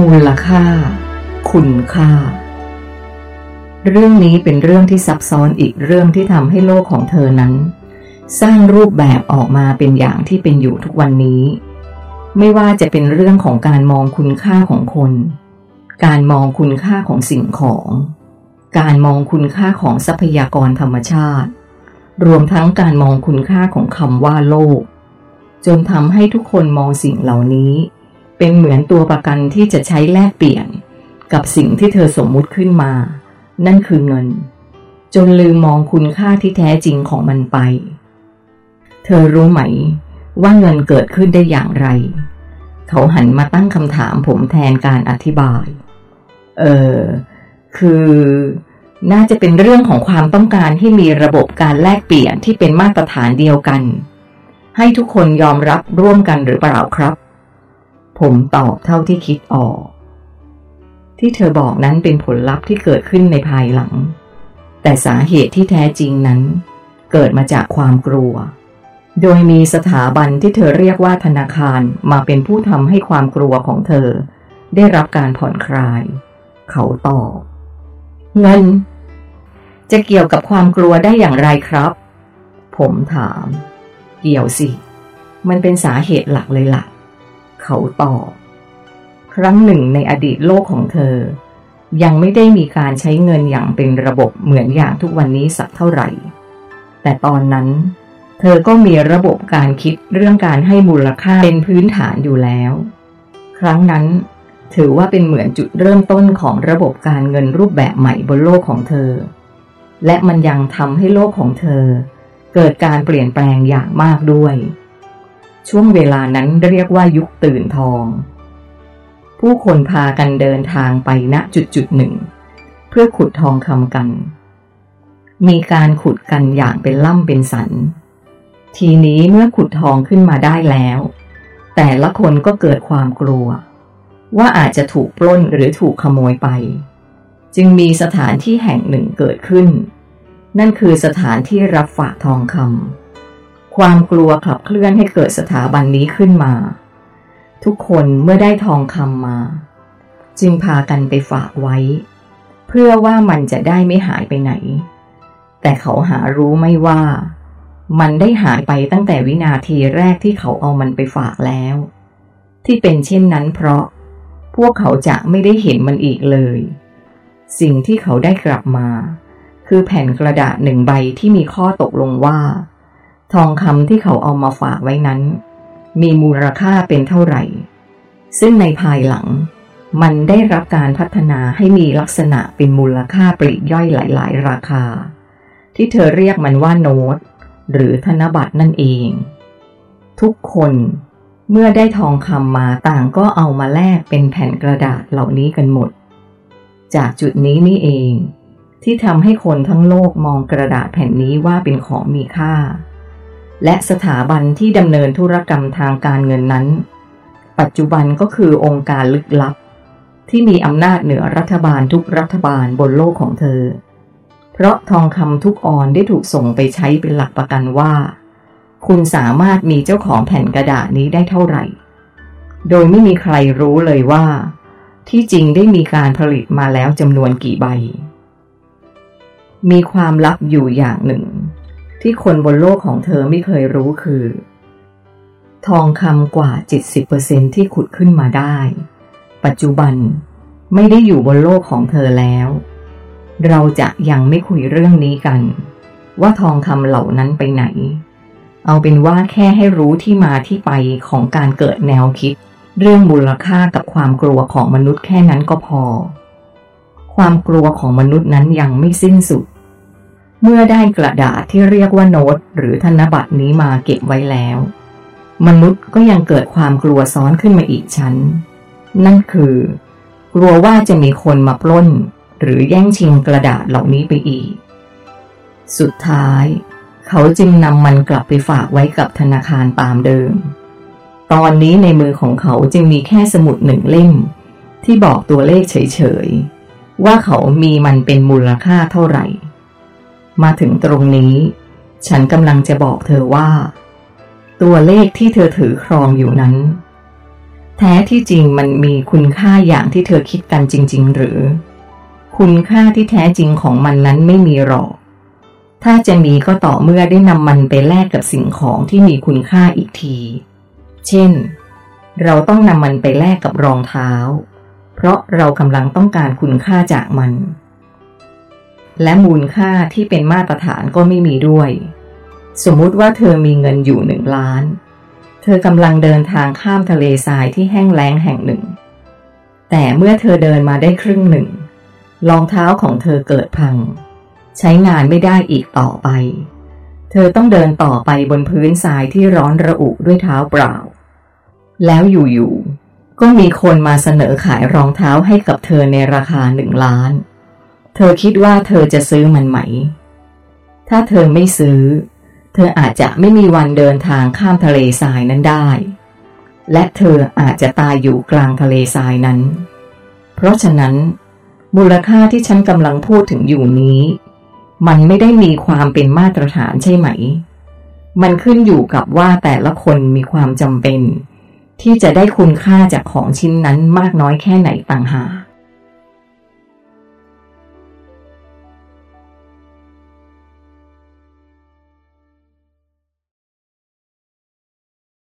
มูลค่า คุณค่า เรื่องนี้เป็นเรื่องที่ซับซ้อนอีกเรื่องที่ทำให้โลกของเธอนั้น สร้างรูปแบบออกมาเป็นอย่างที่เป็นอยู่ทุกวันนี้ ไม่ว่าจะเป็นเรื่องของการมองคุณค่าของคน การมองคุณค่าของสิ่งของ การมองคุณค่าของทรัพยากรธรรมชาติ รวมทั้งการมองคุณค่าของคำว่าโลก จนทำให้ทุกคนมองสิ่งเหล่านี้ เป็นเหมือนตัวประกันที่จะใช้แลกเปลี่ยน กับสิ่งที่เธอสมมุติขึ้นมา นั่นคือเงิน จนลืมมองคุณค่าที่แท้จริงของมันไป เธอรู้ไหม ว่าเงินเกิดขึ้นได้อย่างไร เขาหันมาตั้งคำถามผมแทนการอธิบาย เออ คือ น่าจะเป็นเรื่องของความต้องการที่มีระบบการแลกเปลี่ยนที่เป็นมาตรฐานเดียวกัน ให้ทุกคนยอมรับร่วมกันหรือเปล่าครับ ผมตอบเท่าที่คิดออก ที่เธอบอกนั้นเป็นผลลัพธ์ที่เกิดขึ้นในภายหลัง แต่สาเหตุที่แท้จริงนั้น เกิดมาจากความกลัว โดยมีสถาบันที่เธอเรียกว่าธนาคารมาเป็นผู้ทำให้ความกลัวของเธอ ได้รับการผ่อนคลาย เขาตอบเงิน จะเกี่ยวกับความกลัวได้อย่างไรครับ ผมถาม เกี่ยวสิ มันเป็นสาเหตุหลักเลยละ่ะ เขาตอบ ครั้งหนึ่งในอดีตโลกของเธอ ยังไม่ได้มีการใช้เงินอย่างเป็นระบบเหมือนอย่างทุกวันนี้สักเท่าไหร่ แต่ตอนนั้น เธอก็มีระบบการคิดเรื่องการให้มูลค่าเป็นพื้นฐานอยู่แล้ว ครั้งนั้นถือว่าเป็นเหมือนจุดเริ่มต้นของระบบการเงินรูปแบบใหม่บนโลกของเธอ และมันยังทำให้โลกของเธอ เกิดการเปลี่ยนแปลงอย่างมากด้วย ช่วงเวลานั้นเรียกว่ายุคตื่นทอง ผู้คนพากันเดินทางไปณจุดจุดหนึ่ง เพื่อขุดทองคำกัน มีการขุดกันอย่างเป็นล่ำเป็นสัน ทีนี้เมื่อขุดทองขึ้นมาได้แล้ว แต่ละคนก็เกิดความกลัว ว่าอาจจะถูกปล้นหรือถูกขโมยไป จึงมีสถานที่แห่งหนึ่งเกิดขึ้น นั่นคือสถานที่รับฝากทองคำ ความกลัวขับเคลื่อนให้เกิดสถาบันนี้ขึ้นมา ทุกคนเมื่อได้ทองคำมา จึงพากันไปฝากไว้ เพื่อว่ามันจะได้ไม่หายไปไหน แต่เขาหารู้ไม่ว่า มันได้หายไปตั้งแต่วินาทีแรกที่เขาเอามันไปฝากแล้ว ที่เป็นเช่นนั้นเพราะ พวกเขาจะไม่ได้เห็นมันอีกเลย สิ่งที่เขาได้กลับมา คือแผ่นกระดาษหนึ่งใบที่มีข้อตกลงว่า ทองคำที่เขาเอามาฝากไว้นั้น มีมูลค่าเป็นเท่าไหร่ ซึ่งในภายหลัง มันได้รับการพัฒนาให้มีลักษณะเป็นมูลค่าปลีกย่อยหลาย ๆ ราคา ที่เธอเรียกมันว่าโน้ต หรือธนบัตรนั่นเอง ทุกคนเมื่อได้ทองคำมาต่างก็เอามาแลกเป็นแผ่นกระดาษเหล่านี้กันหมด จากจุดนี้นี่เอง ที่ทำให้คนทั้งโลกมองกระดาษแผ่นนี้ว่าเป็นของมีค่า และสถาบันที่ดำเนินธุรกรรมทางการเงินนั้น ปัจจุบันก็คือองค์การลึกลับ ที่มีอำนาจเหนือรัฐบาลทุกรัฐบาลบนโลกของเธอ เพราะทองคำทุกออนได้ถูกส่งไปใช้เป็นหลักประกันว่า คุณสามารถมีเจ้าของแผ่นกระดาษนี้ได้เท่าไหร่ โดยไม่มีใครรู้เลยว่า ที่จริงได้มีการผลิตมาแล้วจำนวนกี่ใบ มีความลับอยู่อย่างหนึ่ง ที่คนบนโลกของเธอไม่เคยรู้คือ ทองคำกว่า 70%ที่ขุดขึ้นมาได้ ปัจจุบันไม่ได้อยู่บนโลกของเธอแล้ว เราจะยังไม่คุยเรื่องนี้กัน ว่าทองคำเหล่านั้นไปไหน เอาเป็นว่าแค่ให้รู้ที่มาที่ไปของการเกิดแนวคิด เรื่องมูลค่ากับความกลัวของมนุษย์แค่นั้นก็พอ ความกลัวของมนุษย์นั้นยังไม่สิ้นสุด เมื่อได้กระดาษที่เรียกว่าโน้ต หรือธนบัตรนี้มาเก็บไว้แล้ว มนุษย์ก็ยังเกิดความกลัวซ้อนขึ้นมาอีกชั้น นั่นคือ กลัวว่าจะมีคนมาปล้น หรือแย่งชิงกระดาษเหล่านี้ไปอีก สุดท้าย เขาจึงนำมันกลับไปฝากไว้กับธนาคารตามเดิม ตอนนี้ในมือของเขาจึงมีแค่สมุดหนึ่งเล่ม ที่บอกตัวเลขเฉยๆว่าเขามีมันเป็นมูลค่าเท่าไหร่ มาถึงตรงนี้ ฉันกำลังจะบอกเธอว่า ตัวเลขที่เธอถือครองอยู่นั้น แท้ที่จริงมันมีคุณค่าอย่างที่เธอคิดกันจริง ๆ หรือ คุณค่าที่แท้จริงของมันนั้นไม่มีหรอก ถ้าจะมีก็ต่อเมื่อได้นำมันไปแลกกับสิ่งของที่มีคุณค่าอีกที เช่น เราต้องนำมันไปแลกกับรองเท้า เพราะเรากำลังต้องการคุณค่าจากมัน และมูลค่าที่เป็นมาตรฐานก็ไม่มีด้วย สมมุติว่าเธอมีเงินอยู่หนึ่งล้าน เธอกำลังเดินทางข้ามทะเลทรายที่แห้งแล้งแห่งหนึ่ง แต่เมื่อเธอเดินมาได้ครึ่งหนึ่งรองเท้าของเธอเกิดพัง ใช้งานไม่ได้อีกต่อไป เธอต้องเดินต่อไปบนพื้นทรายที่ร้อนระอุด้วยเท้าเปล่า แล้วอยู่ๆก็มีคนมาเสนอขายรองเท้าให้กับเธอในราคาหนึ่งล้าน เธอคิดว่าเธอจะซื้อมันไหม ถ้าเธอไม่ซื้อ เธออาจจะไม่มีวันเดินทางข้ามทะเลทรายนั้นได้ และเธออาจจะตายอยู่กลางทะเลทรายนั้น เพราะฉะนั้น มูลค่าที่ฉันกำลังพูดถึงอยู่นี้ มันไม่ได้มีความเป็นมาตรฐานใช่ไหม มันขึ้นอยู่กับว่าแต่ละคนมีความจำเป็น ที่จะได้คุณค่าจากของชิ้นนั้นมากน้อยแค่ไหนต่างหาก